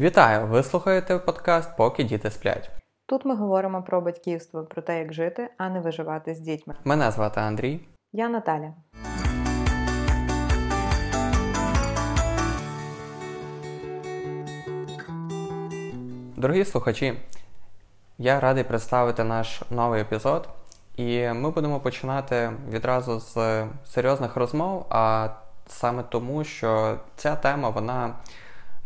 Вітаю! Ви слухаєте подкаст Поки діти сплять. Тут ми говоримо про батьківство, про те, як жити, а не виживати з дітьми. Мене звати Андрій. Я Наталя. Дорогі слухачі, я радий представити наш новий епізод, і ми будемо починати відразу з серйозних розмов, а саме тому, що ця тема, вона,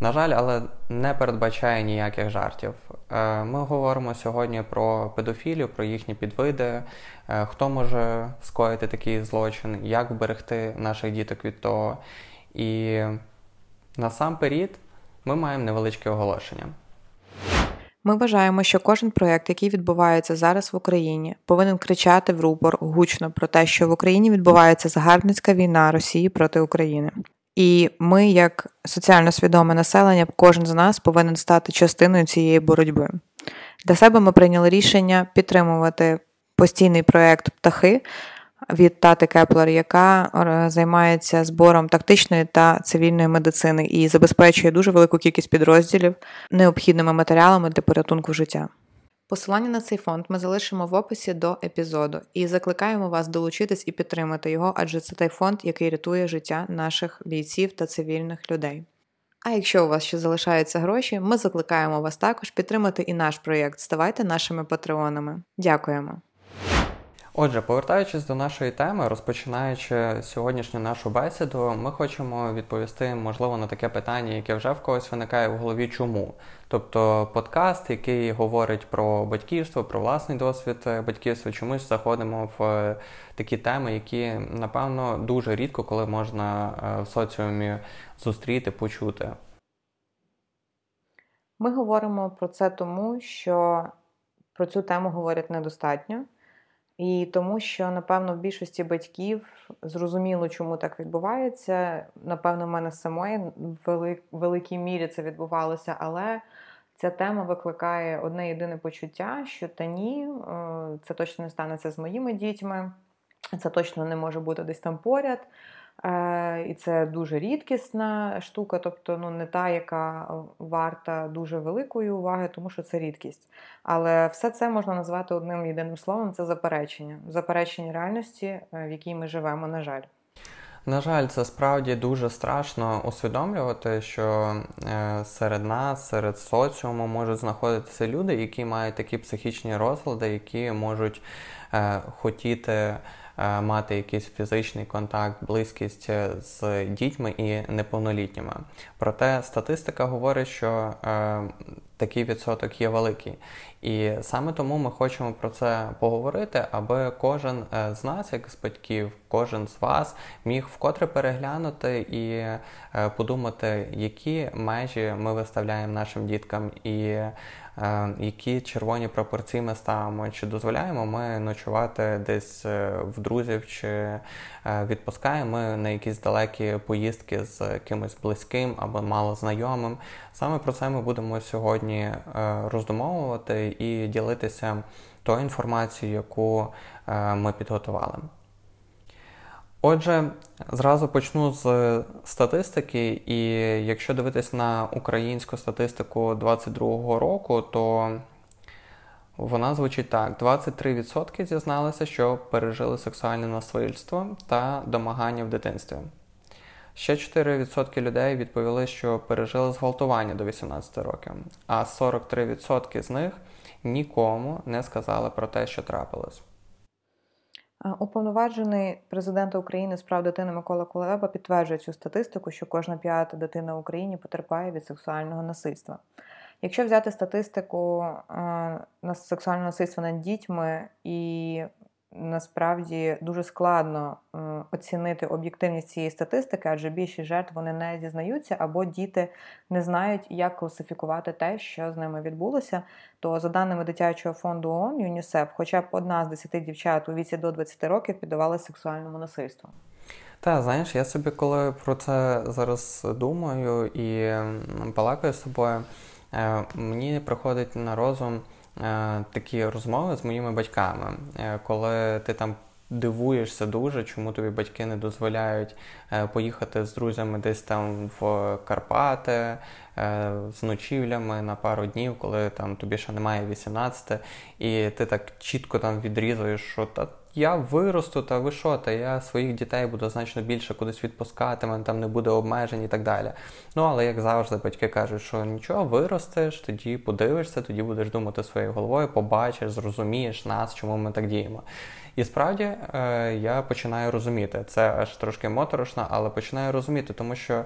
на жаль, але не передбачає ніяких жартів. Е, ми говоримо сьогодні про педофілію, про їхні підвиди, е, хто може скоїти такий злочин, як вберегти наших діток від того. І насамперед ми маємо невеличке оголошення. Ми вважаємо, що кожен проект, який відбувається зараз в Україні, повинен кричати в рупор гучно про те, що в Україні відбувається загарбницька війна Росії проти України. І ми, як соціально свідоме населення, кожен з нас повинен стати частиною цієї боротьби. Для себе ми прийняли рішення підтримувати постійний проект птахи від Тати Кеплер, яка е, займається збором тактичної та цивільної медицини і забезпечує дуже велику кількість підрозділів необхідними матеріалами для порятунку життя. Посилання на цей фонд ми залишимо в описі до епізоду і закликаємо вас долучитись і підтримати його, адже це той фонд, який рятує життя наших бійців та цивільних людей. А якщо у вас ще залишаються гроші, ми закликаємо вас також підтримати і наш проєкт. Ставайте нашими патреонами. Дякуємо! Отже, повертаючись до нашої теми, розпочинаючи сьогоднішню нашу бесіду, ми хочемо відповісти, можливо, на таке питання, яке вже в когось виникає в голові, чому. Тобто подкаст, який говорить про батьківство, про власний досвід батьківства, чомусь заходимо в е, такі теми, які, напевно, дуже рідко коли можна е, в соціумі зустріти, почути. Ми говоримо про це тому, що про цю тему говорять недостатньо. І тому, що, напевно, в більшості батьків зрозуміло, чому так відбувається. Напевно, в мене самої в великій мірі це відбувалося, але ця тема викликає одне єдине почуття, що та ні, е, це точно не станеться з моїми дітьми, це точно не може бути десь там поряд. Е, і це дуже рідкісна штука, тобто ну, не та, яка варта дуже великої уваги, тому що це рідкість. Але все це можна назвати одним єдиним словом це заперечення. Заперечення реальності, е, в якій ми живемо, на жаль. На жаль, це справді дуже страшно усвідомлювати, що е, серед нас, серед соціуму можуть знаходитися люди, які мають такі психічні розлади, які можуть хотіти. Е, мати якийсь фізичний контакт, близькість е, з дітьми і неповнолітніми. Проте статистика говорить, що е, такий відсоток є великий. І саме тому ми хочемо про це поговорити, аби кожен з нас, як з батьків, кожен з вас міг вкотре переглянути і подумати, які межі ми виставляємо нашим діткам. і які червоні пропорції ми ставимо, чи дозволяємо ми ночувати десь е, в друзів, чи е, відпускаємо на якісь далекі поїздки з кимось близьким або мало знайомим. Саме про це ми будемо сьогодні роздумовувати і ділитися тою інформацією, яку ми підготували. Отже, зразу почну з статистики, і якщо дивитись на українську статистику 2022 року, то вона звучить так: 23% зізналися, що пережили сексуальне насильство та домагання в дитинстві. Ще 4% людей відповіли, що пережили зґвалтування до 18 років, а 43% з них нікому не сказали про те, що трапилось. Уповноважений президента України з прав дитини Микола Кулеба підтверджує цю статистику, що кожна п'ята дитина в Україні потерпає від сексуального насильства. Якщо взяти статистику на сексуальне насильство над дітьми і насправді дуже складно е, оцінити об'єктивність цієї статистики, адже більшість жертв вони не зізнаються, або діти не знають, як класифікувати те, що з ними відбулося. То, за даними дитячого фонду ООН, ЮНІСЕФ, хоча б одна з десяти дівчат у віці до 20 років піддавалася сексуальному насильству. Та, знаєш, я собі, коли про це зараз думаю і балакаю з собою, е, мені приходить на розум. Е, такі розмови з моїми батьками, е, коли ти там дивуєшся дуже, чому тобі батьки не дозволяють е, поїхати з друзями десь там в Карпати, з ночівлями на пару днів, коли там тобі ще немає 18, і ти так чітко там відрізуєш, що та я виросту, та ви що, та я своїх дітей буду значно більше кудись відпускати, мене там не буде обмежень і так далі. Ну, але як завжди, батьки кажуть, що нічого, виростеш, тоді подивишся, тоді будеш думати своєю головою, побачиш, зрозумієш нас, чому ми так діємо. І справді е, я починаю розуміти. Це аж трошки моторошно, але починаю розуміти, тому що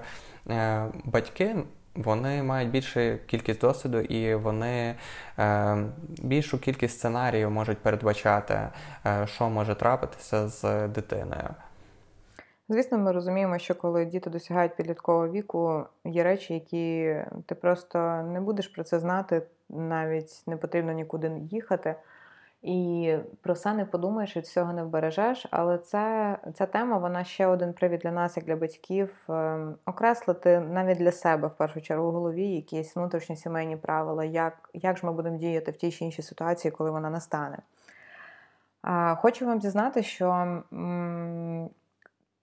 е, батьки вони мають більшу кількість досвіду і вони е, більшу кількість сценаріїв можуть передбачати, е, що може трапитися з дитиною. Звісно, ми розуміємо, що коли діти досягають підліткового віку, є речі, які ти просто не будеш про це знати, навіть не потрібно нікуди їхати. І про все не подумаєш, від всього не вбережеш. Але це, ця тема вона ще один привід для нас, як для батьків, ем, окреслити навіть для себе в першу чергу в голові якісь внутрішні сімейні правила, як як ж ми будемо діяти в тій чи іншій ситуації, коли вона настане. Хочу вам дізнати, що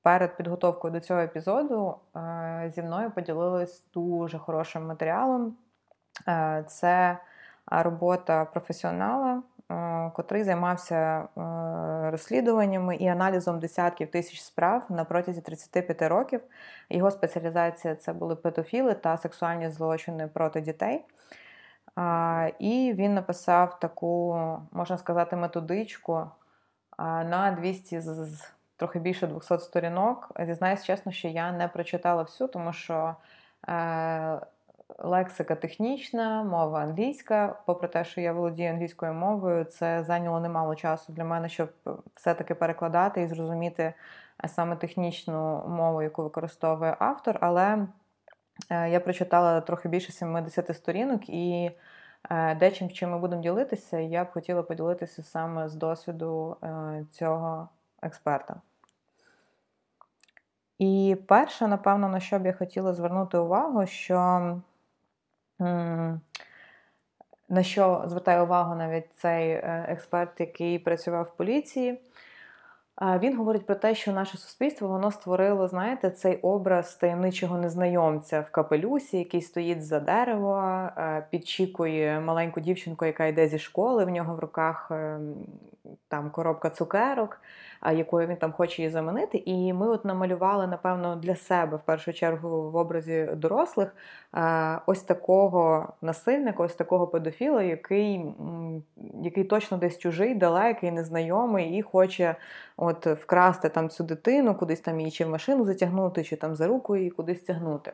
перед підготовкою до цього епізоду е, зі мною поділились дуже хорошим матеріалом. Е, це робота професіонала. Е, котрий займався е, розслідуваннями і аналізом десятків тисяч справ на протязі 35 років. Його спеціалізація це були педофіли та сексуальні злочини проти дітей. І він написав таку, можна сказати, методичку на 200 з трохи більше 200 сторінок. Зізнаюсь чесно, що я не прочитала всю, тому що е, лексика технічна, мова англійська. Попри те, що я володію англійською мовою, це зайняло немало часу для мене, щоб все-таки перекладати і зрозуміти е, саме технічну мову, яку використовує автор. Але е, я прочитала трохи більше 70 сторінок і. Е, дечим, чим ми будемо ділитися, я б хотіла поділитися саме з досвіду цього експерта. І перше, напевно, на що б я хотіла звернути увагу, що на що звертає увагу навіть цей е, експерт, який працював в поліції. Він говорить про те, що наше суспільство воно створило, знаєте, цей образ таємничого незнайомця в капелюсі, який стоїть за дерево, е, підчікує маленьку дівчинку, яка йде зі школи. В нього в руках ем, там коробка цукерок якою він там хоче її замінити. І ми от намалювали, напевно, для себе в першу чергу в образі дорослих ось такого насильника, ось такого педофіла, який який точно десь чужий, далекий, незнайомий, і хоче от вкрасти там цю дитину, кудись там її чи в машину затягнути, чи там за руку її кудись тягнути.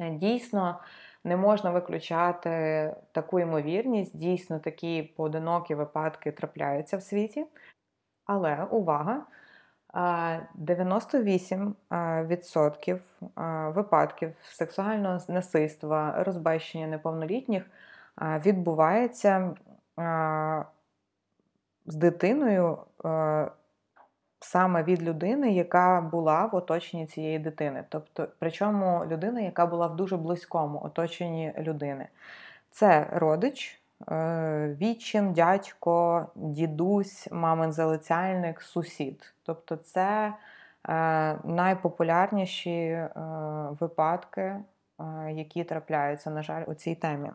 Е, дійсно. Не можна виключати таку ймовірність, дійсно такі поодинокі випадки трапляються в світі. Але увага! 98% випадків сексуального насильства, розбещення неповнолітніх відбувається з дитиною саме від людини, яка була в оточенні цієї дитини. Тобто, причому людина, яка була в дуже близькому оточенні людини. Це родич. Е, вічин, дядько, дідусь, мамин залицяльник, сусід. Тобто це е, найпопулярніші е, випадки, які трапляються, на жаль, у цій темі.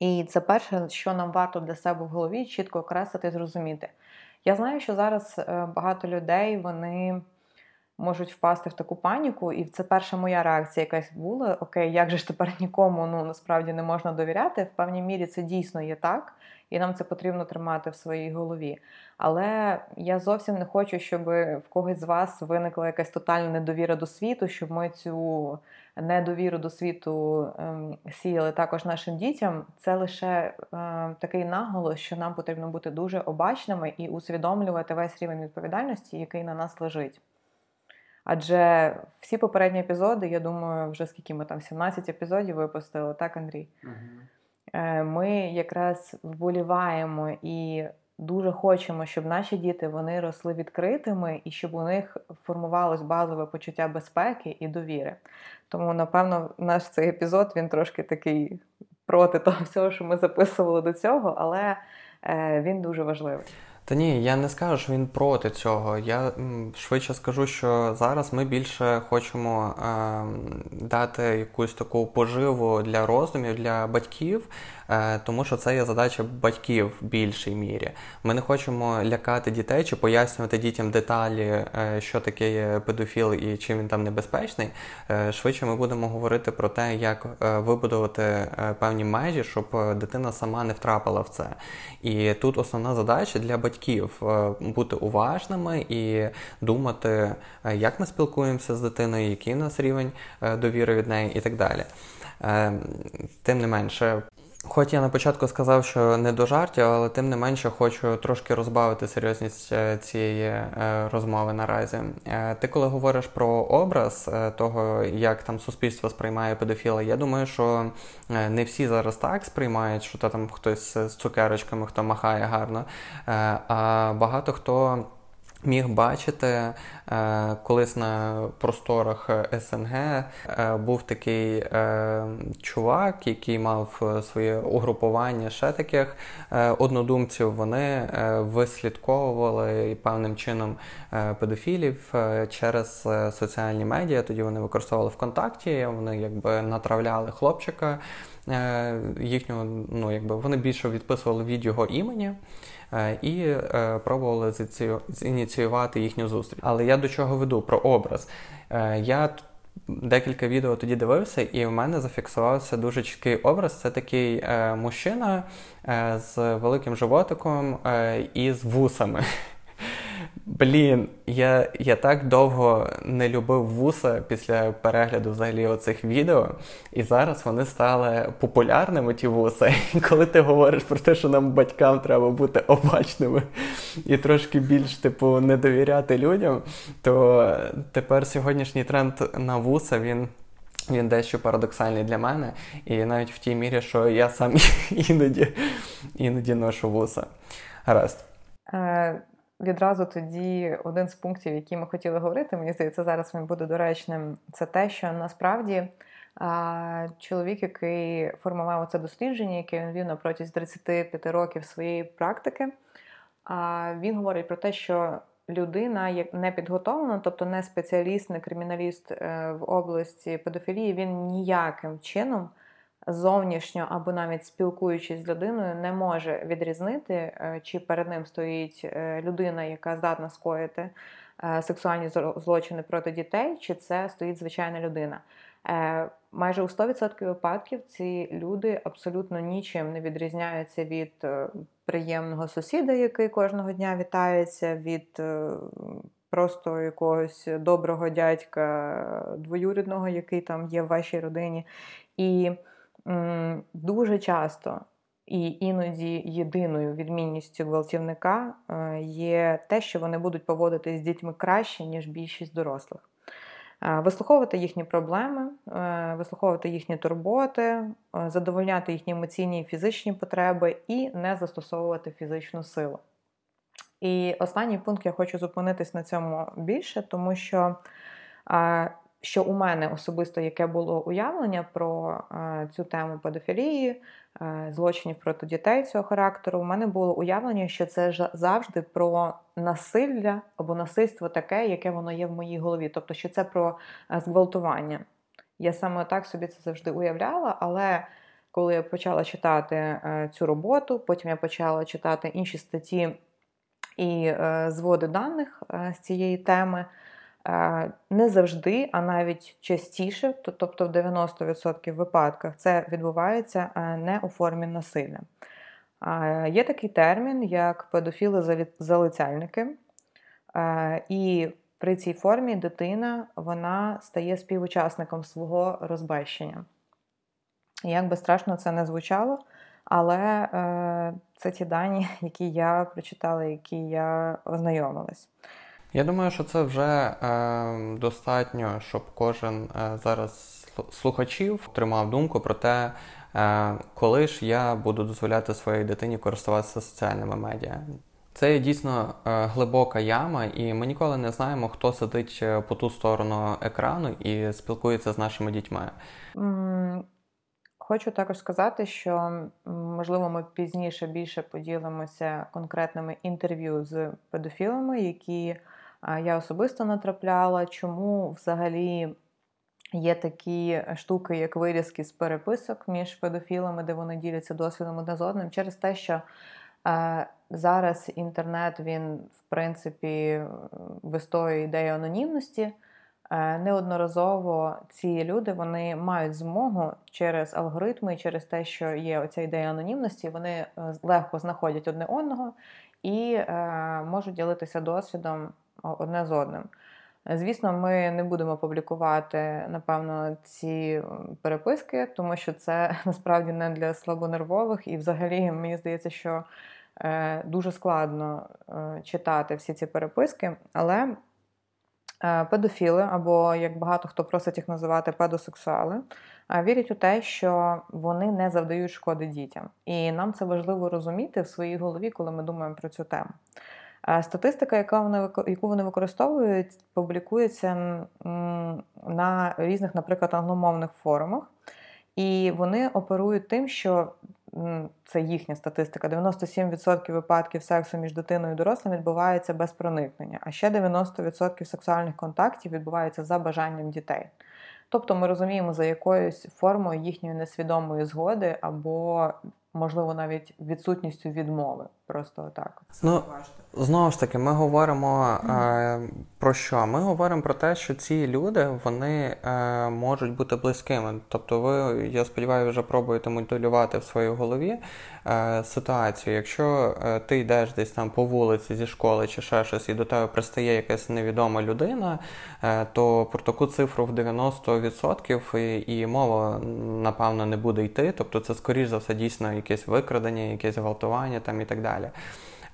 І це перше, що нам варто для себе в голові чітко окреслити і зрозуміти. Я знаю, що зараз багато людей вони можуть впасти в таку паніку, і це перша моя реакція якась була: Окей, як же ж тепер нікому ну насправді не можна довіряти? В певній мірі це дійсно є так, і нам це потрібно тримати в своїй голові. Але я зовсім не хочу, щоб в когось з вас виникла якась тотальна недовіра до світу, щоб ми цю недовіру до світу ем, сіяли також нашим дітям. Це лише е, такий наголос, що нам потрібно бути дуже обачними і усвідомлювати весь рівень відповідальності, який на нас лежить. Адже всі попередні епізоди, я думаю, вже скільки ми там 17 епізодів випустили, так, Андрій? Угу. Ми якраз вболіваємо і дуже хочемо, щоб наші діти вони росли відкритими і щоб у них формувалось базове почуття безпеки і довіри. Тому, напевно, наш цей епізод він трошки такий проти того всього, що ми записували до цього, але е, він дуже важливий. Та ні, я не скажу, що він проти цього. Я швидше скажу, що зараз ми більше хочемо е, дати якусь таку поживу для роздумів для батьків, тому що це є задача батьків в більшій мірі. Ми не хочемо лякати дітей чи пояснювати дітям деталі, е, що таке є педофіл і чим він там небезпечний. Е, швидше ми будемо говорити про те, як вибудувати певні межі, щоб дитина сама не втрапила в це. І тут основна задача для батьків бути уважними і думати, як ми спілкуємося з дитиною, який у нас рівень довіри від неї і так далі. Тим не менше, Хоч я на початку сказав, що не до жартів, але тим не менше хочу трошки розбавити серйозність е, цієї е, розмови наразі. Е, ти коли говориш про образ того, як там суспільство сприймає педофіла, я думаю, що не всі зараз так сприймають, що там хтось з цукерочками, хто махає гарно, а багато хто міг бачити е, колись на просторах СНГ е, був такий е, чувак, який мав своє угрупування ще таких однодумців. Вони вислідковували певним чином педофілів через соціальні медіа. Тоді вони використовували ВКонтакті, вони якби натравляли хлопчика їхнього, ну якби вони більше відписували від його імені. Е, і е, пробували зініціювати їхню зустріч. Але я до чого веду про образ. Е, я Декілька відео тоді дивився, і в мене зафіксувався дуже чіткий образ. Це такий мужчина з великим животиком і з вусами. Блін, я я так довго не любив вуса після перегляду взагалі оцих відео, і зараз вони стали популярними, ті вуса. І коли ти говориш про те, що нам батькам треба бути обачними і трошки більш типу не довіряти людям, то тепер сьогоднішній тренд на вуса він. Він дещо парадоксальний для мене, і навіть в тій мірі, що я сам іноді іноді ношу вуса. Гаразд. Е, відразу тоді один з пунктів, які ми хотіли говорити, мені здається, зараз він буде доречним. Це те, що насправді чоловік, який формував це дослідження, яке він вів на протязі 35 років своєї практики, він говорить про те, що людина не підготовлена, тобто не спеціаліст, не криміналіст е, в області педофілії, він ніяким чином зовнішньо або навіть спілкуючись з людиною, не може відрізнити, е, чи перед ним стоїть е, людина, яка здатна скоїти е, сексуальні злочини проти дітей, чи це стоїть звичайна людина. Майже у 100% випадків ці люди абсолютно нічим не відрізняються від приємного сусіда, який кожного дня вітається, від просто якогось доброго дядька двоюрідного, який там є в вашій родині. І дуже часто і іноді єдиною відмінністю гвалтівника е, є те, що вони будуть поводитись з дітьми краще, ніж більшість дорослих. Е, вислуховувати їхні проблеми, е, вислуховувати їхні турботи, задовольняти їхні емоційні і фізичні потреби і не застосовувати фізичну силу. І останній пункт я хочу зупинитись на цьому більше, тому що що у мене особисто яке було уявлення про е, цю тему педофілії, е, злочинів проти дітей цього характеру, у мене було уявлення, що це завжди про насилля або насильство таке, яке воно є в моїй голові. Тобто, що це про е, зґвалтування. Я саме так собі це завжди уявляла, але коли я почала читати цю роботу, потім я почала читати інші статті і зводи даних з цієї теми. Е, не завжди, а навіть частіше, тобто в 90% випадках, це відбувається е, не у формі насилля. Є такий термін, як педофіли-залицяльники, е, і при цій формі дитина вона стає співучасником свого розбещення. Як би страшно це не звучало, але це ті дані, які я прочитала, які я ознайомилась. Я думаю, що це вже е, достатньо, щоб кожен е, зараз слухачів тримав думку про те, е, коли ж я буду дозволяти своїй дитині користуватися соціальними медіа. Це є дійсно е, глибока яма, і ми ніколи не знаємо, хто сидить е, по ту сторону екрану і спілкується з нашими дітьми. Хочу також сказати, що можливо ми пізніше більше поділимося конкретними інтерв'ю з педофілами, які я особисто натрапляла, чому взагалі є такі штуки, як вирізки з переписок між педофілами, де вони діляться досвідом одне з одним, через те, що зараз інтернет він в принципі вистоює ідею анонімності. Е, неодноразово ці люди вони мають змогу через алгоритми, через те, що є оця ідея анонімності, вони е, легко знаходять одне одного і е, можуть ділитися досвідом одне з одним. Звісно, ми не будемо публікувати, напевно, ці переписки, тому що це насправді не для слабонервових, і взагалі мені здається, що дуже складно читати всі ці переписки, але Е, педофіли, або як багато хто просить їх називати педосексуали, е, вірять у те, що вони не завдають шкоди дітям. І нам це важливо розуміти в своїй голові, коли ми думаємо про цю тему. Статистика, яка вони яку вони використовують, публікується на різних, наприклад, англомовних форумах, і вони оперують тим, що це їхня статистика. 97% випадків сексу між дитиною і дорослим відбувається без проникнення, а ще 90% сексуальних контактів відбувається за бажанням дітей. Тобто ми розуміємо, за якоюсь формою їхньої несвідомої згоди або, можливо, навіть відсутністю відмови. Просто отак. Ну, Знову ж таки, ми говоримо е, про що? Ми говоримо про те, що ці люди вони е, можуть бути близькими. Тобто, ви, я сподіваюся, вже пробуєте моделювати в своїй голові е, ситуацію. Якщо е, ти йдеш десь там по вулиці зі школи чи ще щось, і до тебе пристає якась невідома людина, е, то про таку цифру в 90% і, і мова напевно не буде йти. Тобто, це скоріш за все дійсно якесь викрадення, якесь гвалтування там і так далі.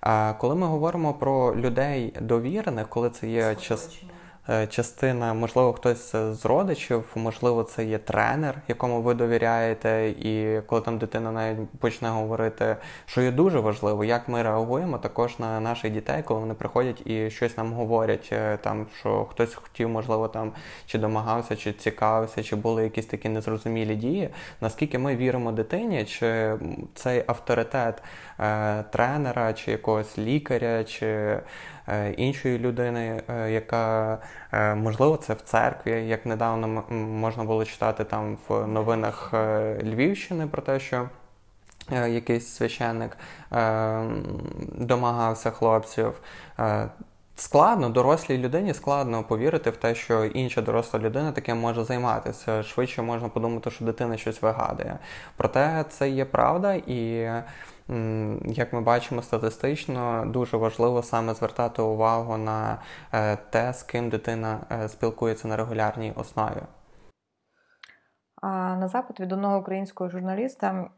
А коли ми говоримо про людей довірених, коли це є частина. Е, частина, можливо, хтось з родичів, можливо, це є тренер, якому ви довіряєте, і коли там дитина навіть почне говорити, що є дуже важливо, як ми реагуємо також на наших дітей, коли вони приходять і щось нам говорять, е, там що хтось хотів, можливо, там чи домагався, чи цікавився, чи були якісь такі незрозумілі дії. Наскільки ми віримо дитині, чи цей авторитет е, тренера, чи якогось лікаря, чи іншої людини, е, яка е, можливо це в церкві, як недавно можна було читати там в новинах Львівщини про те, що. Якийсь священник домагався хлопців. Складно, дорослій людині складно повірити в те, що інша доросла людина таким може займатися. Швидше можна подумати, що дитина щось вигадує. Проте це є правда, і як ми бачимо статистично, дуже важливо саме звертати увагу на е, те, з ким дитина е, спілкується на регулярній основі. На запит від одного українського журналіста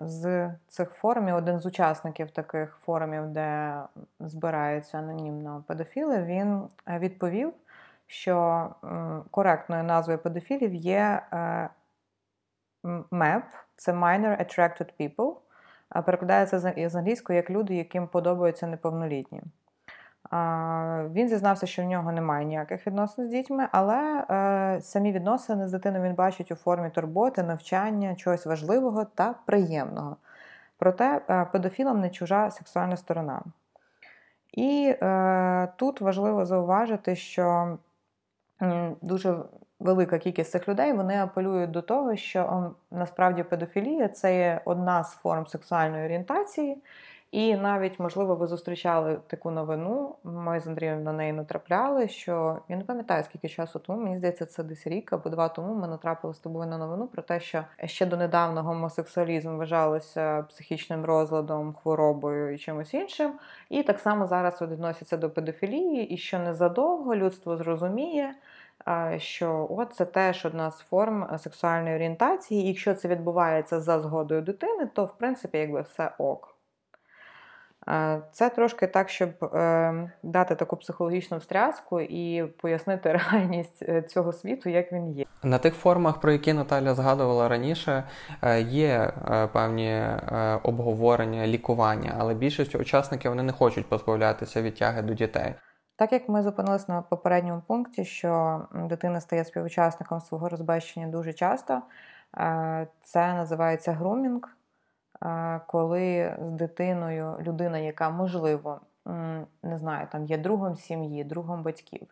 з цих форумів, один з учасників таких форумів, де збираються анонімно педофіли, він е, відповів, що коректною назвою педофілів є MEP, це Minor Attracted People перекладається з англійської як люди, яким подобаються неповнолітні. Він зізнався, що в нього немає ніяких відносин з дітьми, але е, самі відносини з дитиною він бачить у формі турботи, навчання, чогось важливого та приємного. Проте е, педофілам не чужа сексуальна сторона. І е, тут важливо зауважити, що дуже велика кількість цих людей вони апелюють до того, що насправді педофілія це є одна з форм сексуальної орієнтації. І навіть, можливо, ви зустрічали таку новину. Ми з Андрієм на неї натрапляли. Що я не пам'ятаю, скільки часу тому, мені здається, це десь рік або два тому. Ми натрапили з тобою на новину про те, що ще донедавна гомосексуалізм вважалося психічним розладом, хворобою і чимось іншим. І так само зараз відносяться до педофілії, і що незадовго людство зрозуміє що от це теж одна з форм е, сексуальної орієнтації, і якщо це відбувається за згодою дитини, то в принципі якби все ок. Це трошки так, щоб е, дати таку психологічну встряску і пояснити реальність е, цього світу, як він є. На тих формах, про які Наталя згадувала раніше, є певні обговорення, лікування, але більшість учасників вони не хочуть позбавлятися від тяги до дітей. Так як ми зупинилися на попередньому пункті, що дитина стає співучасником свого розбещення дуже часто, Це називається грумінг, коли з дитиною людина, яка можливо не знаю, там є другом сім'ї, другом батьків.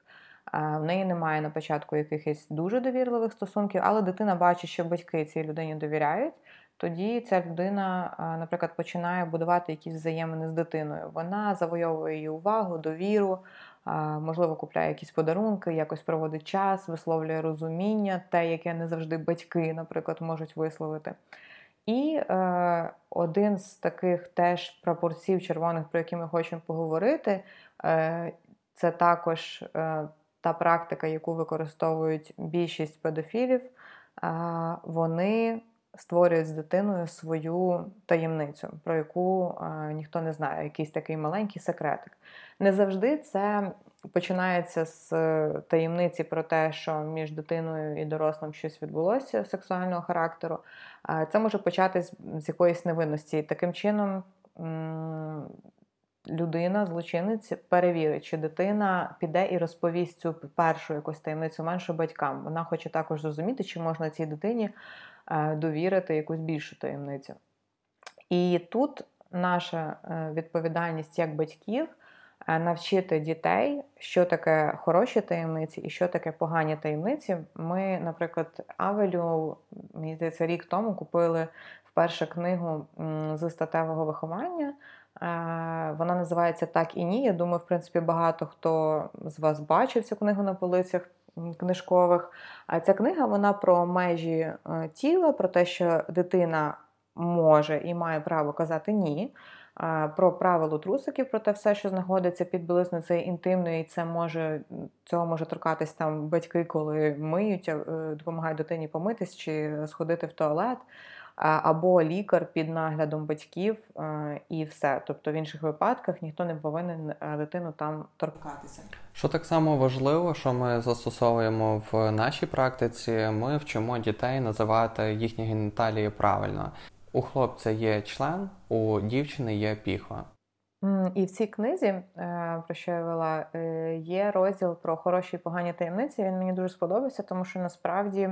В неї немає на початку якихось дуже довірливих стосунків, але дитина бачить, що батьки цій людині довіряють. Тоді ця людина, наприклад, починає будувати якісь взаємини з дитиною. Вона завойовує її увагу, довіру, можливо, купляє якісь подарунки, якось проводить час, висловлює розуміння, те, яке не завжди батьки, наприклад, можуть висловити. І е, один з таких теж прапорців червоних, про які ми хочемо поговорити, е, це також е, та практика, яку використовують більшість педофілів. Е, вони створюють з дитиною свою таємницю, про яку е, ніхто не знає, якийсь такий маленький секретик. Не завжди це починається з е, таємниці про те, що між дитиною і дорослим щось відбулося сексуального характеру. Це може початись з якоїсь невинності. Таким чином. Людина, злочинець, перевірить, чи дитина піде і розповість цю першу якусь таємницю меншу батькам. Вона хоче також зрозуміти, чи можна цій дитині е, довірити якусь більшу таємницю. І тут наша е, відповідальність як батьків Е, навчити дітей, що таке хороші таємниці і що таке погані таємниці. Ми, наприклад, Авелю, мені здається, рік тому купили вперше книгу з статевого виховання. Е, вона називається Так і ні. Я думаю, в принципі, багато хто з вас бачив цю книгу на полицях книжкових. А ця книга вона про межі е, тіла, про те, що дитина може і має право казати ні про правило трусиків, про те все, що знаходиться під білизною, це і це може цього може торкатись там батьки, коли миють, е, допомагають дитині помитись чи сходити в туалет. Або лікар під наглядом батьків і все. Тобто в інших випадках ніхто не повинен е, дитину там торкатися. Що так само важливо, що ми застосовуємо в нашій практиці, ми вчимо дітей називати їхні геніталії правильно. У хлопця є член, у дівчини є піхва. І в цій книзі, е, про що я вела, е, є розділ про хороші і погані таємниці. Він мені дуже сподобався, тому що насправді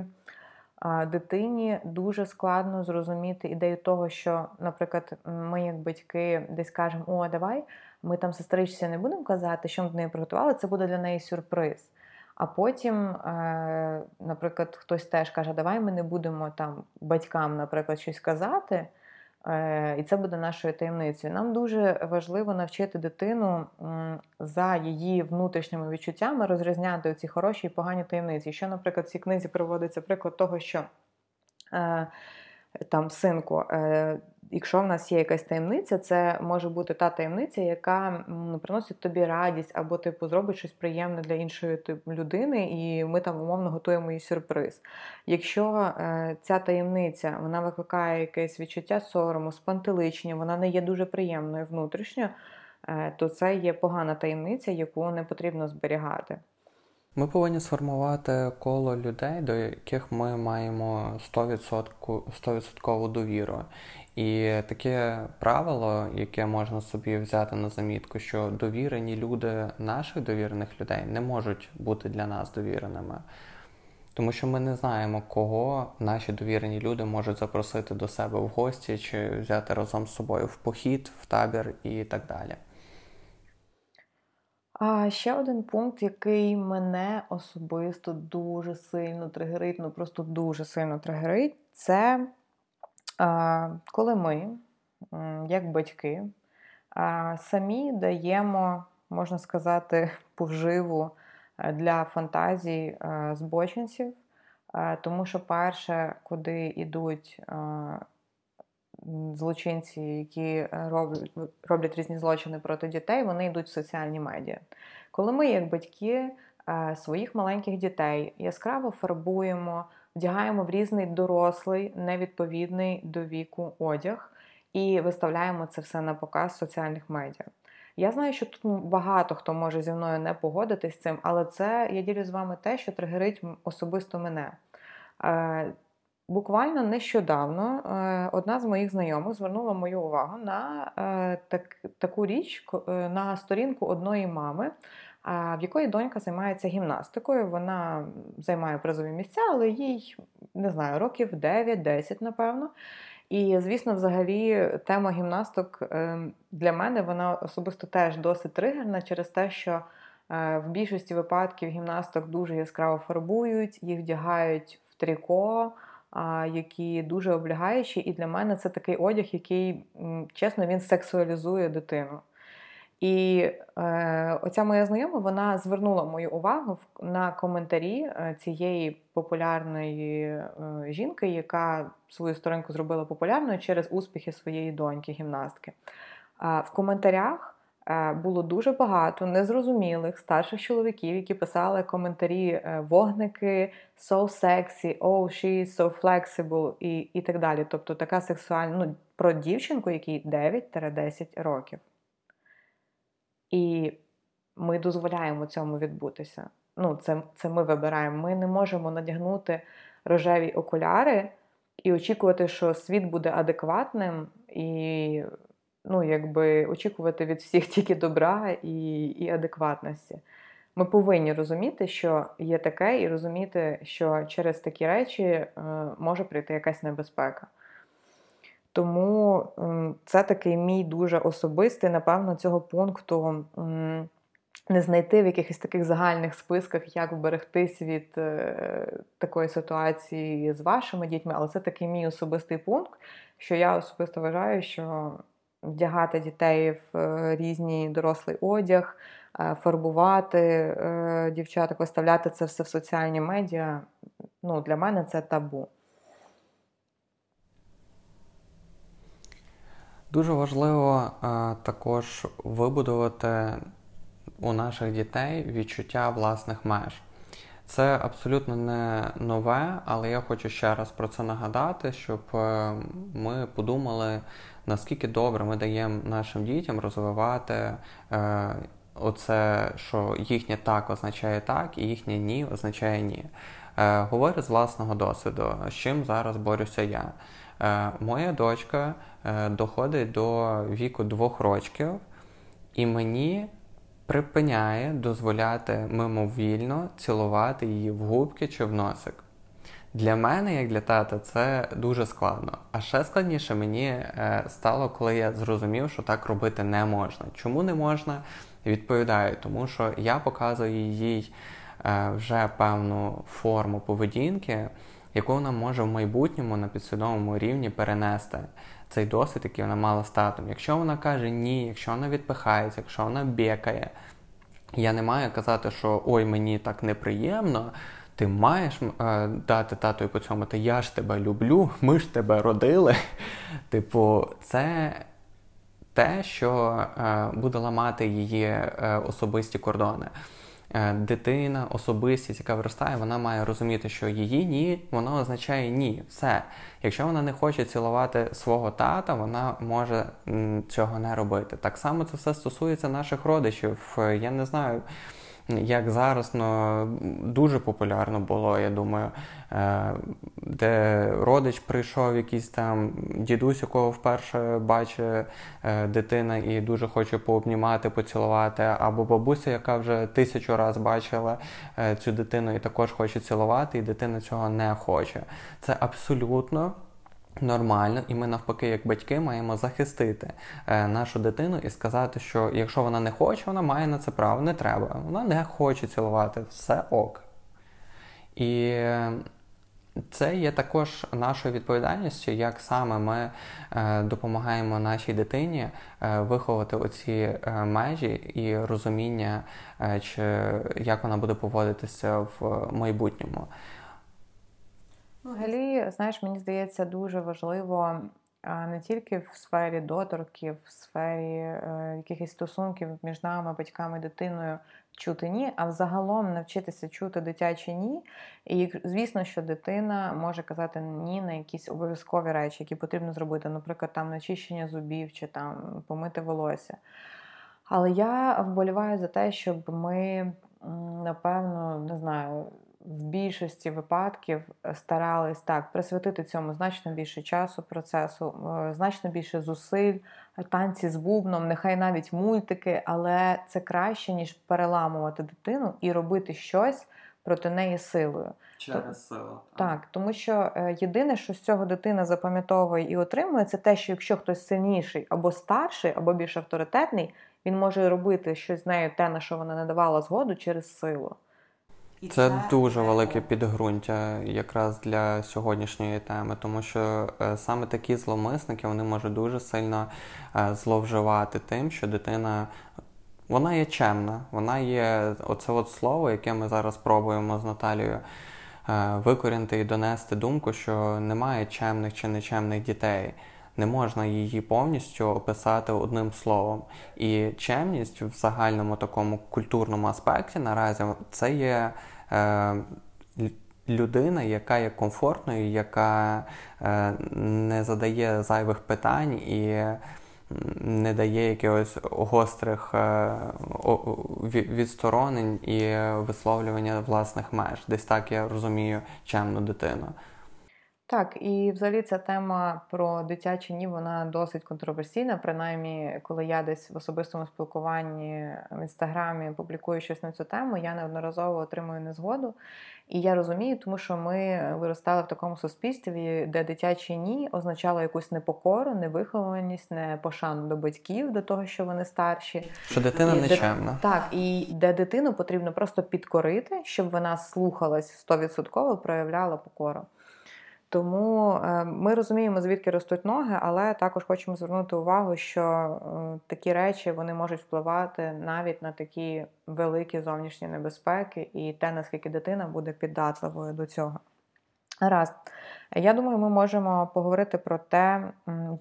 дитині дуже складно зрозуміти ідею того, що, наприклад, ми, як батьки, десь кажемо, о, давай, ми там сестричці не будемо казати, що ми до неї приготували, це буде для неї сюрприз. А потім, е, наприклад, хтось теж каже, давай ми не будемо там батькам, наприклад, щось казати, і це буде нашою таємницею. Нам дуже важливо навчити дитину за її внутрішніми відчуттями розрізняти ці хороші і погані таємниці. Що, наприклад, в цій книзі приводиться приклад того, що. Е, там, синку, якщо в нас є якась таємниця, це може бути та таємниця, яка приносить тобі радість, або типу зробить щось приємне для іншої типу, людини, і ми там умовно готуємо їй сюрприз. Якщо е, ця таємниця вона викликає якесь відчуття сорому, спантеличення, вона не є дуже приємною внутрішньо, е, то це є погана таємниця, яку не потрібно зберігати. Ми повинні сформувати коло людей, до яких ми маємо 100%, 100% довіру. І таке правило, яке можна собі взяти на замітку, що довірені люди наших довірених людей не можуть бути для нас довіреними. Тому що ми не знаємо, кого наші довірені люди можуть запросити до себе в гості чи взяти разом з собою в похід, в табір і так далі. А ще один пункт, який мене особисто дуже сильно тригерить, ну просто дуже сильно тригерить, це коли ми, як батьки, самі даємо, можна сказати, поживу е, для фантазій е, збочинців, е, тому що перше, куди йдуть злочинці, які роблять роблять різні злочини проти дітей, вони йдуть в соціальні медіа. Коли ми, як батьки, своїх маленьких дітей яскраво фарбуємо вдягаємо в різний дорослий, невідповідний до віку одяг і виставляємо це все на показ в соціальних медіа. Я знаю, що тут багато хто може зі мною не погодитись з цим, але це я ділю з вами те, що тригерить особисто мене. Е, буквально нещодавно е, одна з моїх знайомих звернула мою увагу на е, так, таку річ на сторінку одної мами. в якої донька займається гімнастикою. Вона займає призові місця, але їй не знаю, років 9-10, напевно. І, звісно, взагалі, тема гімнасток для мене вона особисто теж досить тригерна через те, що е, в більшості випадків гімнасток дуже яскраво фарбують, їх вдягають в тріко, які дуже облягаючі. І для мене це такий одяг, який, чесно, він сексуалізує дитину. І е, оця моя знайома вона звернула мою увагу на коментарі е, цієї популярної е, жінки, яка свою сторінку зробила популярною через успіхи своєї доньки, гімнастки. Е, в коментарях було дуже багато незрозумілих старших чоловіків, які писали коментарі е, вогники, so sexy, oh, she is so flexible і і так далі. Тобто така сексуальна ну, про дівчинку, якій 9-10 років. І ми дозволяємо цьому відбутися. Ну, Це це ми вибираємо. Ми не можемо надягнути рожеві окуляри і очікувати, що світ буде адекватним, і ну, якби очікувати від всіх тільки добра і, і адекватності. Ми повинні розуміти, що є таке, і розуміти, що через такі речі е, може прийти якась небезпека. Тому це такий мій дуже особистий, напевно, цього пункту не знайти в якихось таких загальних списках, як вберегтись від е, такої ситуації з вашими дітьми, але це такий мій особистий пункт, що я особисто вважаю, що вдягати дітей в е, різний дорослий одяг, е, фарбувати дівчаток, виставляти це все в соціальні медіа. Ну, Для мене це табу. Дуже важливо а, е, також вибудувати у наших дітей відчуття власних меж. Це абсолютно не нове, але я хочу ще раз про це нагадати, щоб е, ми подумали, наскільки добре ми даємо нашим дітям розвивати е, оце, що їхнє так означає так, і їхнє ні означає ні. Е, Говорю з власного досвіду, з чим зараз борюся я. Е, Моя дочка Е, доходить до віку двох років, і мені припиняє дозволяти мимовільно цілувати її в губки чи в носик. Для мене, як для тата, це дуже складно. А ще складніше мені е, стало, коли я зрозумів, що так робити не можна. Чому не можна? Відповідаю, тому що я показую їй е, вже певну форму поведінки, яку вона може в майбутньому на підсвідомому рівні перенести цей досвід, який вона мала з татом. Якщо вона каже ні, якщо вона відпихається, якщо вона бєкає, я не маю казати, що ой, мені так неприємно. Ти маєш е, дати тату по цьому, ти я ж тебе люблю, ми ж тебе родили. Типу, це те, що е, буде ламати її е, особисті кордони. Е, дитина, особистість, яка виростає, вона має розуміти, що її ні, воно означає ні. Все. Якщо вона не хоче цілувати свого тата, вона може цього не робити. Так само це все стосується наших родичів. Я не знаю як зараз ну, дуже популярно було, я думаю, е, де родич прийшов, якийсь там дідусь, якого вперше бачить е, дитина і дуже хоче пообнімати, поцілувати, або бабуся, яка вже тисячу разів бачила е, цю дитину і також хоче цілувати, і дитина цього не хоче. Це абсолютно. Нормально, і ми навпаки, як батьки, маємо захистити е, нашу дитину і сказати, що якщо вона не хоче, вона має на це право. Не треба. Вона не хоче цілувати, все ок. І це є також нашою відповідальністю, як саме ми е, допомагаємо нашій дитині е, виховати оці е, межі і розуміння, е, чи як вона буде поводитися в майбутньому. Гелі, знаєш, мені здається, дуже важливо не тільки в сфері доторків, в сфері е, якихось стосунків між нами, батьками, дитиною чути ні, а взагалом навчитися чути дитячі ні. І звісно, що дитина може казати ні на якісь обов'язкові речі, які потрібно зробити, наприклад, там начищення зубів чи там помити волосся. Але я вболіваю за те, щоб ми, напевно, не знаю в більшості випадків старались так присвятити цьому значно більше часу процесу, значно більше зусиль, танці з бубном, нехай навіть мультики, але це краще ніж переламувати дитину і робити щось проти неї силою. Через силу. Так, тому що е, єдине, що з цього дитина запам'ятовує і отримує, це те, що якщо хтось сильніший або старший, або більш авторитетний, він може робити щось з нею, те, на що вона не давала згоду, через силу. І це, це дуже велике підґрунтя якраз для сьогоднішньої теми, тому що е, саме такі зломисники вони можуть дуже сильно е, зловживати тим, що дитина вона є чемна, вона є оце от слово, яке ми зараз пробуємо з Наталією е, викорінити і донести думку, що немає чемних чи нечемних дітей. Не можна її повністю описати одним словом. І чемність в загальному такому культурному аспекті наразі це є е, людина, яка є комфортною, яка е, не задає зайвих питань і не дає якихось гострих е, відсторонень і висловлювання власних меж. Десь так я розумію чемну дитину. Так, і взагалі ця тема про дитячі ні, вона досить контроверсійна. Принаймні, коли я десь в особистому спілкуванні в інстаграмі публікую щось на цю тему, я неодноразово отримую незгоду. І я розумію, тому що ми виростали в такому суспільстві, де дитячі ні означало якусь непокору, невихованість, непошану до батьків, до того, що вони старші. Що дитина і нечемна. Так, і де дитину потрібно просто підкорити, щоб вона слухалась 100%, проявляла покору. Тому е, ми розуміємо, звідки ростуть ноги, але також хочемо звернути увагу, що е, такі речі вони можуть впливати навіть на такі великі зовнішні небезпеки і те, наскільки дитина буде піддатливою до цього. Раз. Я думаю, ми можемо поговорити про те,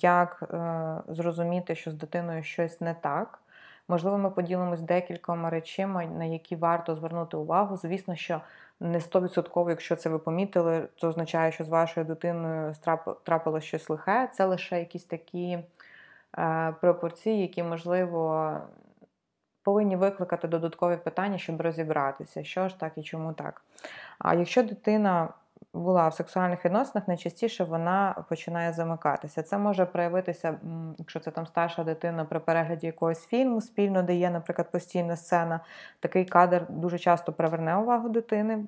як е, зрозуміти, що з дитиною щось не так. Можливо, ми поділимось декількома речами, на які варто звернути увагу. Звісно, що не стовідсотково, якщо це ви помітили, це означає, що з вашою дитиною трапило щось лихе. Це лише якісь такі е, пропорції, які, можливо, повинні викликати додаткові питання, щоб розібратися, що ж так і чому так. А якщо дитина була в сексуальних відносинах, найчастіше вона починає замикатися. Це може проявитися, якщо це там старша дитина при перегляді якогось фільму спільно, де є, наприклад, постійна сцена. Такий кадр дуже часто приверне увагу дитини.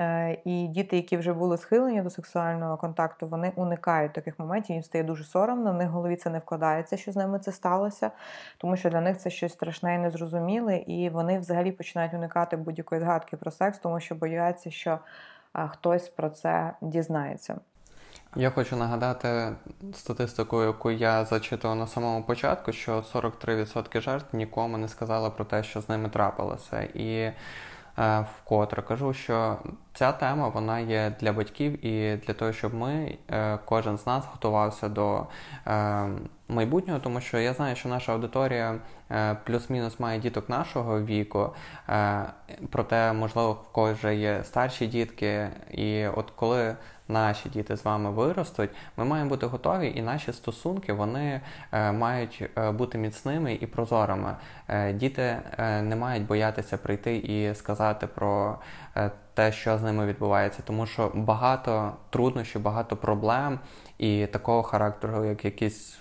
Е, і діти, які вже були схилені до сексуального контакту, вони уникають таких моментів, їм стає дуже соромно, в них в голові це не вкладається, що з ними це сталося, тому що для них це щось страшне і незрозуміле, і вони взагалі починають уникати будь-якої згадки про секс, тому що бояться, що хтось про це дізнається. Я хочу нагадати статистику, яку я зачитував на самому початку, що 43% жертв нікому не сказали про те, що з ними трапилося. І е, вкотре кажу, що ця тема вона є для батьків і для того, щоб ми, е, кожен з нас готувався до е, майбутнього, тому що я знаю, що наша аудиторія е, плюс-мінус має діток нашого віку, проте, можливо, в когось вже є старші дітки, і от коли наші діти з вами виростуть, ми маємо бути готові, і наші стосунки вони мають бути міцними і прозорими. Діти не мають боятися прийти і сказати про те, що з ними відбувається, тому що багато труднощів, багато проблем і такого характеру, як якісь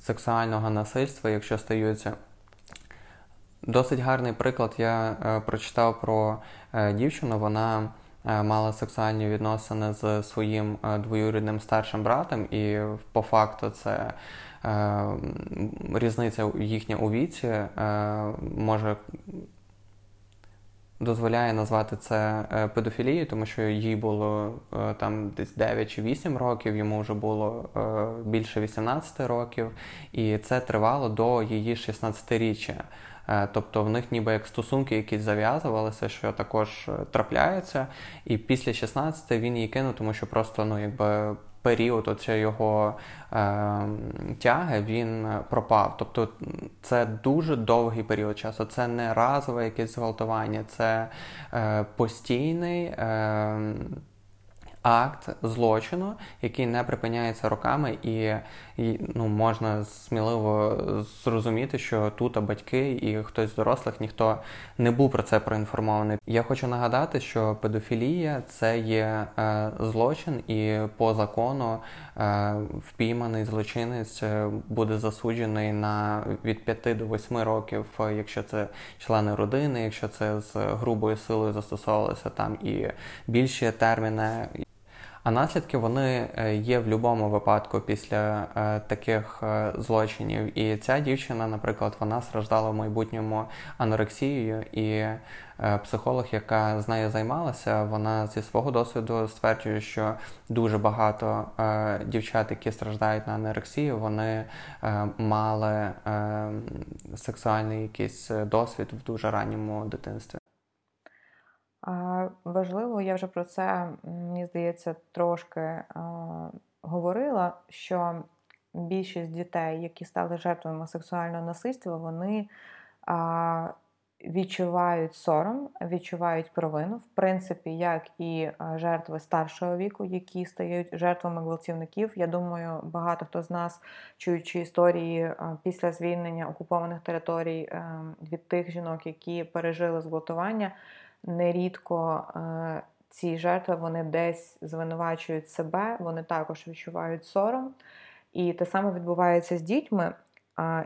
сексуального насильства, якщо стаються. Досить гарний приклад я е, прочитав про е, дівчину. Вона Е, мала сексуальні відносини з своїм е, двоюрідним старшим братом, і по факту це е, різниця їхня у віці може. Дозволяє назвати це педофілією, тому що їй було там десь 9 чи 8 років, йому вже було більше 18 років, і це тривало до її 16-річчя. Е, тобто в них ніби як стосунки якісь зав'язувалися, що також е, трапляється. І після 16 він її кинув, тому що просто ну якби. Період оце його е, тяги він пропав. Тобто це дуже довгий період часу. Це не разове якесь зґвалтування, це е, постійний е, акт злочину, який не припиняється роками, і, і ну, можна сміливо зрозуміти, що тут батьки і хтось з дорослих ніхто не був про це проінформований. Я хочу нагадати, що педофілія це є е, злочин, і по закону е, впійманий злочинець е, буде засуджений на від 5 до 8 років, якщо це члени родини, якщо це з грубою силою застосовувалося там і більші терміни. А наслідки вони е, є в будь-якому випадку після е, таких е, злочинів. І ця дівчина, наприклад, вона страждала в майбутньому анорексією, і психолог, яка з нею займалася, вона зі свого досвіду стверджує, що дуже багато дівчат, які страждають на анорексію, вони мали сексуальний якийсь досвід в дуже ранньому дитинстві. Важливо, я вже про це, мені здається, трошки говорила, що більшість дітей, які стали жертвами сексуального насильства, вони відчувають сором, відчувають провину, в принципі, як і жертви старшого віку, які стають жертвами гвалтівників. Я думаю, багато хто з нас, чуючи історії після звільнення окупованих територій ем, від тих жінок, які пережили зґвалтування, нерідко е, ці жертви вони десь звинувачують себе, вони також відчувають сором. І те саме відбувається з дітьми.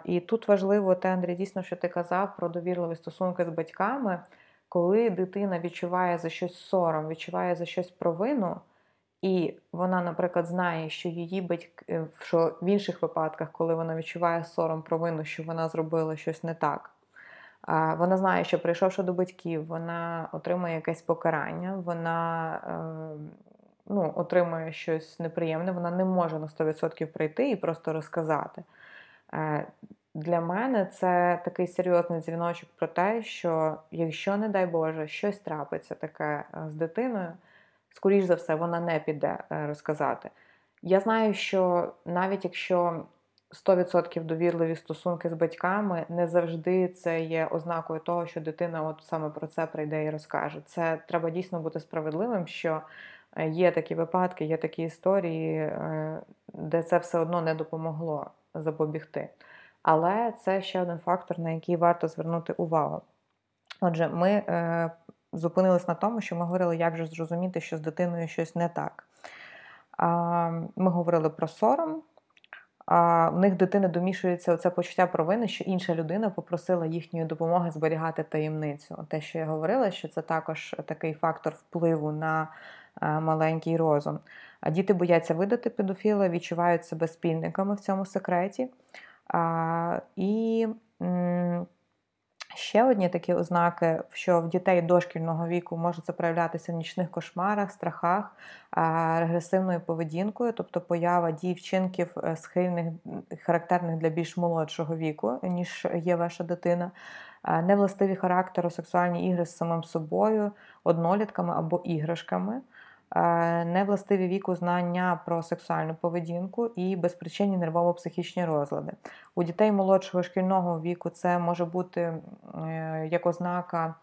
І тут важливо, те, Андрій, дійсно, що ти казав про довірливі стосунки з батьками, коли дитина відчуває за щось сором, відчуває за щось провину, і вона, наприклад, знає, що її батьки, е, що в інших випадках, коли вона відчуває сором провину, що вона зробила щось не так, вона знає, що прийшовши до батьків, вона отримує якесь покарання, вона е, ну, отримує щось неприємне, вона не може на 100% прийти і просто розказати. Е, для мене це такий серйозний дзвіночок про те, що якщо, не дай Боже, щось трапиться таке е, з дитиною, скоріш за все, вона не піде розказати. Я знаю, що навіть якщо 100% довірливі стосунки з батьками не завжди це є ознакою того, що дитина от саме про це прийде і розкаже. Це треба дійсно бути справедливим, що е, є такі випадки, є такі історії, е, де це все одно не допомогло запобігти. Але це ще один фактор, на який варто звернути увагу. Отже, ми е, зупинились на тому, що ми говорили, як же зрозуміти, що з дитиною щось не так. Ми говорили про сором а в них дитини домішується оце почуття провини, що інша людина попросила їхньої допомоги зберігати таємницю. Те, що я говорила, що це також такий фактор впливу на е, маленький розум. А діти бояться видати педофіла, відчувають себе спільниками в цьому секреті. А, І Ще одні такі ознаки, що в дітей дошкільного віку може це проявлятися в нічних кошмарах, страхах, регресивною поведінкою, тобто поява дій вчинків е, схильних, характерних для більш молодшого віку, ніж є ваша дитина, невластиві характеру сексуальні ігри з самим собою, однолітками або іграшками. Е, невластиві віку знання про сексуальну поведінку і безпричинні нервово-психічні розлади. У дітей молодшого шкільного віку це може бути е, як ознака.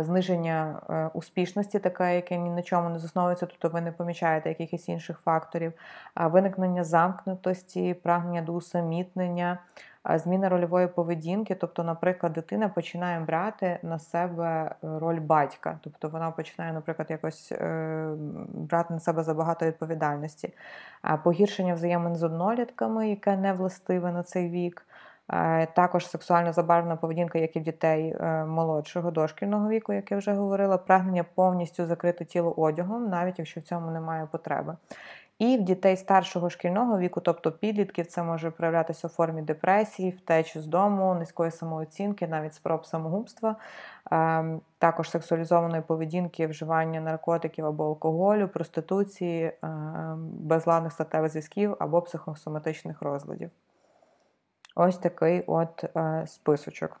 Зниження е, успішності, таке, яке ні на чому не засновується, тобто ви не помічаєте якихось інших факторів, виникнення замкнутості, прагнення до усамітнення, зміна рольової поведінки. Тобто, наприклад, дитина починає брати на себе е, роль батька, тобто вона починає, наприклад, якось е, брати на себе забагато відповідальності, погіршення взаємин з однолітками, яке не властиве на цей вік. Також сексуально забарвлена поведінка, як і в дітей е, молодшого дошкільного віку, як я вже говорила, прагнення повністю закрити тіло одягом, навіть якщо в цьому немає потреби. І в дітей старшого шкільного віку, тобто підлітків, це може проявлятися у формі депресії, втечі з дому, низької самооцінки, навіть спроб самогубства, ем, також сексуалізованої поведінки, вживання наркотиків або алкоголю, проституції, ем, безладних статевих зв'язків або психосоматичних розладів. Ось такий от е, списочок.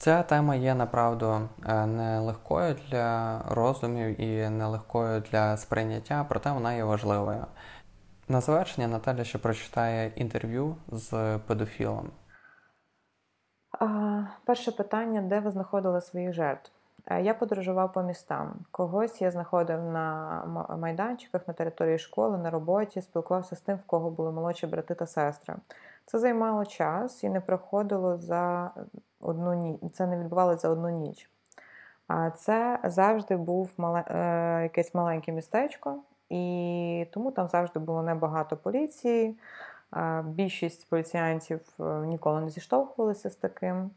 Ця тема є направду е, нелегкою для розумів і нелегкою для сприйняття, проте вона є важливою. На завершення Наталя ще прочитає інтерв'ю з педофілом. А, Перше питання: де ви знаходили своїх жертв? Е, я подорожував по містам. Когось я знаходив на майданчиках на території школи, на роботі, спілкувався з тим, в кого були молодші брати та сестри. Це займало час і не проходило за одну ніч. Це не відбувалося за одну ніч. А це завжди був мале... Е, якесь маленьке містечко, і тому там завжди було небагато поліції. Більшість поліціянтів е, ніколи не зіштовхувалися з таким.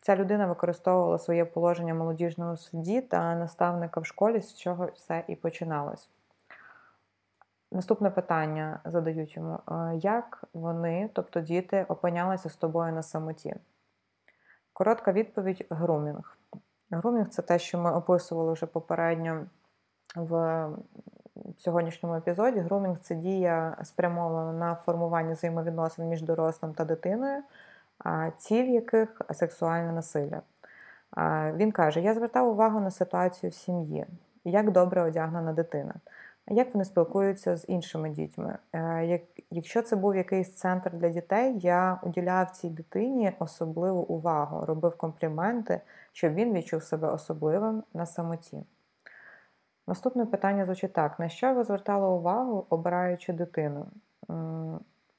Ця людина використовувала своє положення молодіжного судді та наставника в школі, з чого все і починалось. Наступне питання задають йому: як вони, тобто діти, опинялися з тобою на самоті? Коротка відповідь грумінг. Грумінг це те, що ми описували вже попередньо в сьогоднішньому епізоді. Грумінг це дія спрямована на формування взаємовідносин між дорослим та дитиною ціль яких сексуальне насилля. Він каже: Я звертав увагу на ситуацію в сім'ї, як добре одягнена дитина, як вони спілкуються з іншими дітьми. Е, якщо це був якийсь центр для дітей, я уділяв цій дитині особливу увагу, робив компліменти, щоб він відчув себе особливим на самоті. Наступне питання звучить так: на що ви звертали увагу, обираючи дитину?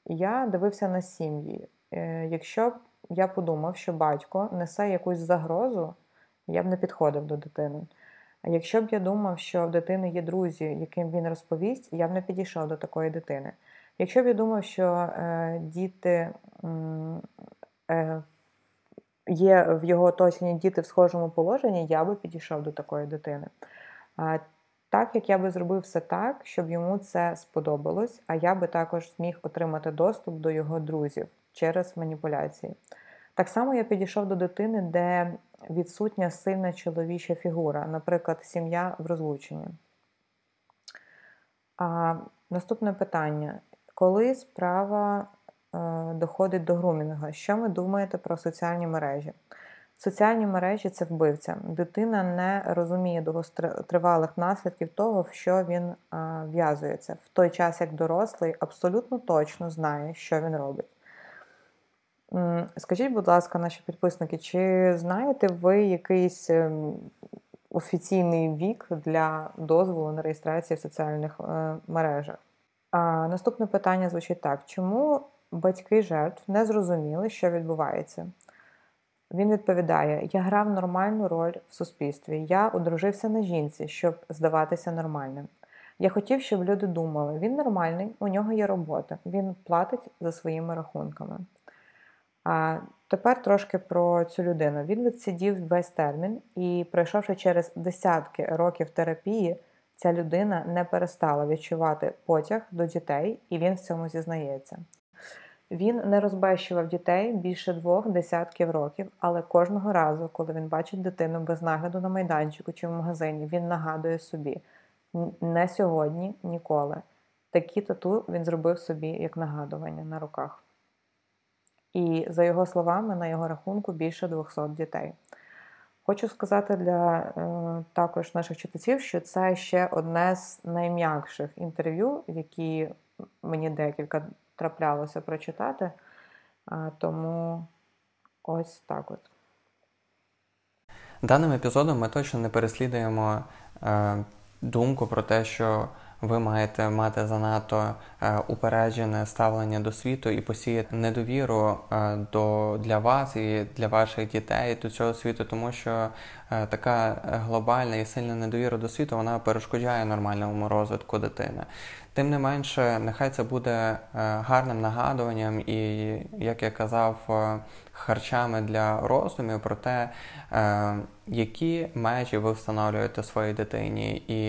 Я дивився на сім'ї. Е, якщо б я подумав, що батько несе якусь загрозу, я б не підходив до дитини. А якщо б я думав, що в дитини є друзі, яким він розповість, я б не підійшов до такої дитини. Якщо б я думав, що е, діти е, є в його оточенні діти в схожому положенні, я би підійшов до такої дитини. А так як я би зробив все так, щоб йому це сподобалось, а я би також зміг отримати доступ до його друзів через маніпуляції. Так само я підійшов до дитини, де відсутня сильна чоловіча фігура, наприклад, сім'я в розлученні. А Наступне питання: коли справа е, доходить до грумінга, що ви думаєте про соціальні мережі? Соціальні мережі це вбивця. Дитина не розуміє довготривалих наслідків того, в що він в'язується, в той час як дорослий абсолютно точно знає, що він робить. Скажіть, будь ласка, наші підписники, чи знаєте ви якийсь ем, офіційний вік для дозволу на реєстрацію в соціальних е, мережах? А Наступне питання звучить так: чому батьки жертв не зрозуміли, що відбувається? Він відповідає: Я грав нормальну роль в суспільстві. Я одружився на жінці, щоб здаватися нормальним. Я хотів, щоб люди думали, він нормальний, у нього є робота, він платить за своїми рахунками. А тепер трошки про цю людину. Він відсидів весь термін, і, пройшовши через десятки років терапії, ця людина не перестала відчувати потяг до дітей, і він в цьому зізнається. Він не розбещував дітей більше двох десятків років, але кожного разу, коли він бачить дитину без нагляду на майданчику чи в магазині, він нагадує собі: не сьогодні, ніколи. Такі тату він зробив собі як нагадування на руках. І за його словами, на його рахунку більше 200 дітей. Хочу сказати для е, також наших читачів, що це ще одне з найм'якших інтерв'ю, які мені декілька траплялося прочитати. Тому ось так от. Даним епізодом ми точно не переслідуємо е, думку про те, що ви маєте мати занадто е, упереджене ставлення до світу і посіяти недовіру е, до для вас і для ваших дітей до цього світу, тому що така глобальна і сильна недовіра до світу вона перешкоджає нормальному розвитку дитини. Тим не менше, нехай це буде гарним нагадуванням, і як я казав, харчами для роздумів про те, які межі ви встановлюєте своїй дитині, і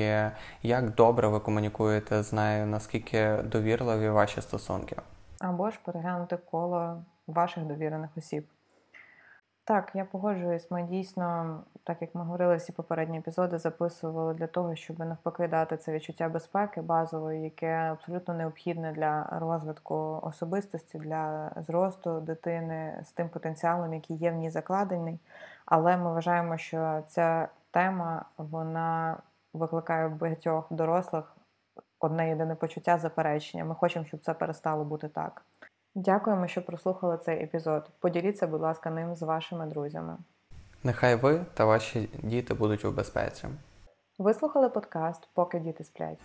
як добре ви комунікуєте з нею, наскільки довірливі ваші стосунки? Або ж переглянути коло ваших довірених осіб. Так, я погоджуюсь. Ми дійсно, так як ми говорили, всі попередні епізоди записували для того, щоб навпаки дати це відчуття безпеки базової, яке абсолютно необхідне для розвитку особистості, для зросту дитини з тим потенціалом, який є в ній закладений. Але ми вважаємо, що ця тема вона викликає в багатьох дорослих одне єдине почуття заперечення. Ми хочемо, щоб це перестало бути так. Дякуємо, що прослухали цей епізод. Поділіться, будь ласка, ним з вашими друзями. Нехай ви та ваші діти будуть у безпеці. Ви слухали подкаст Поки діти сплять.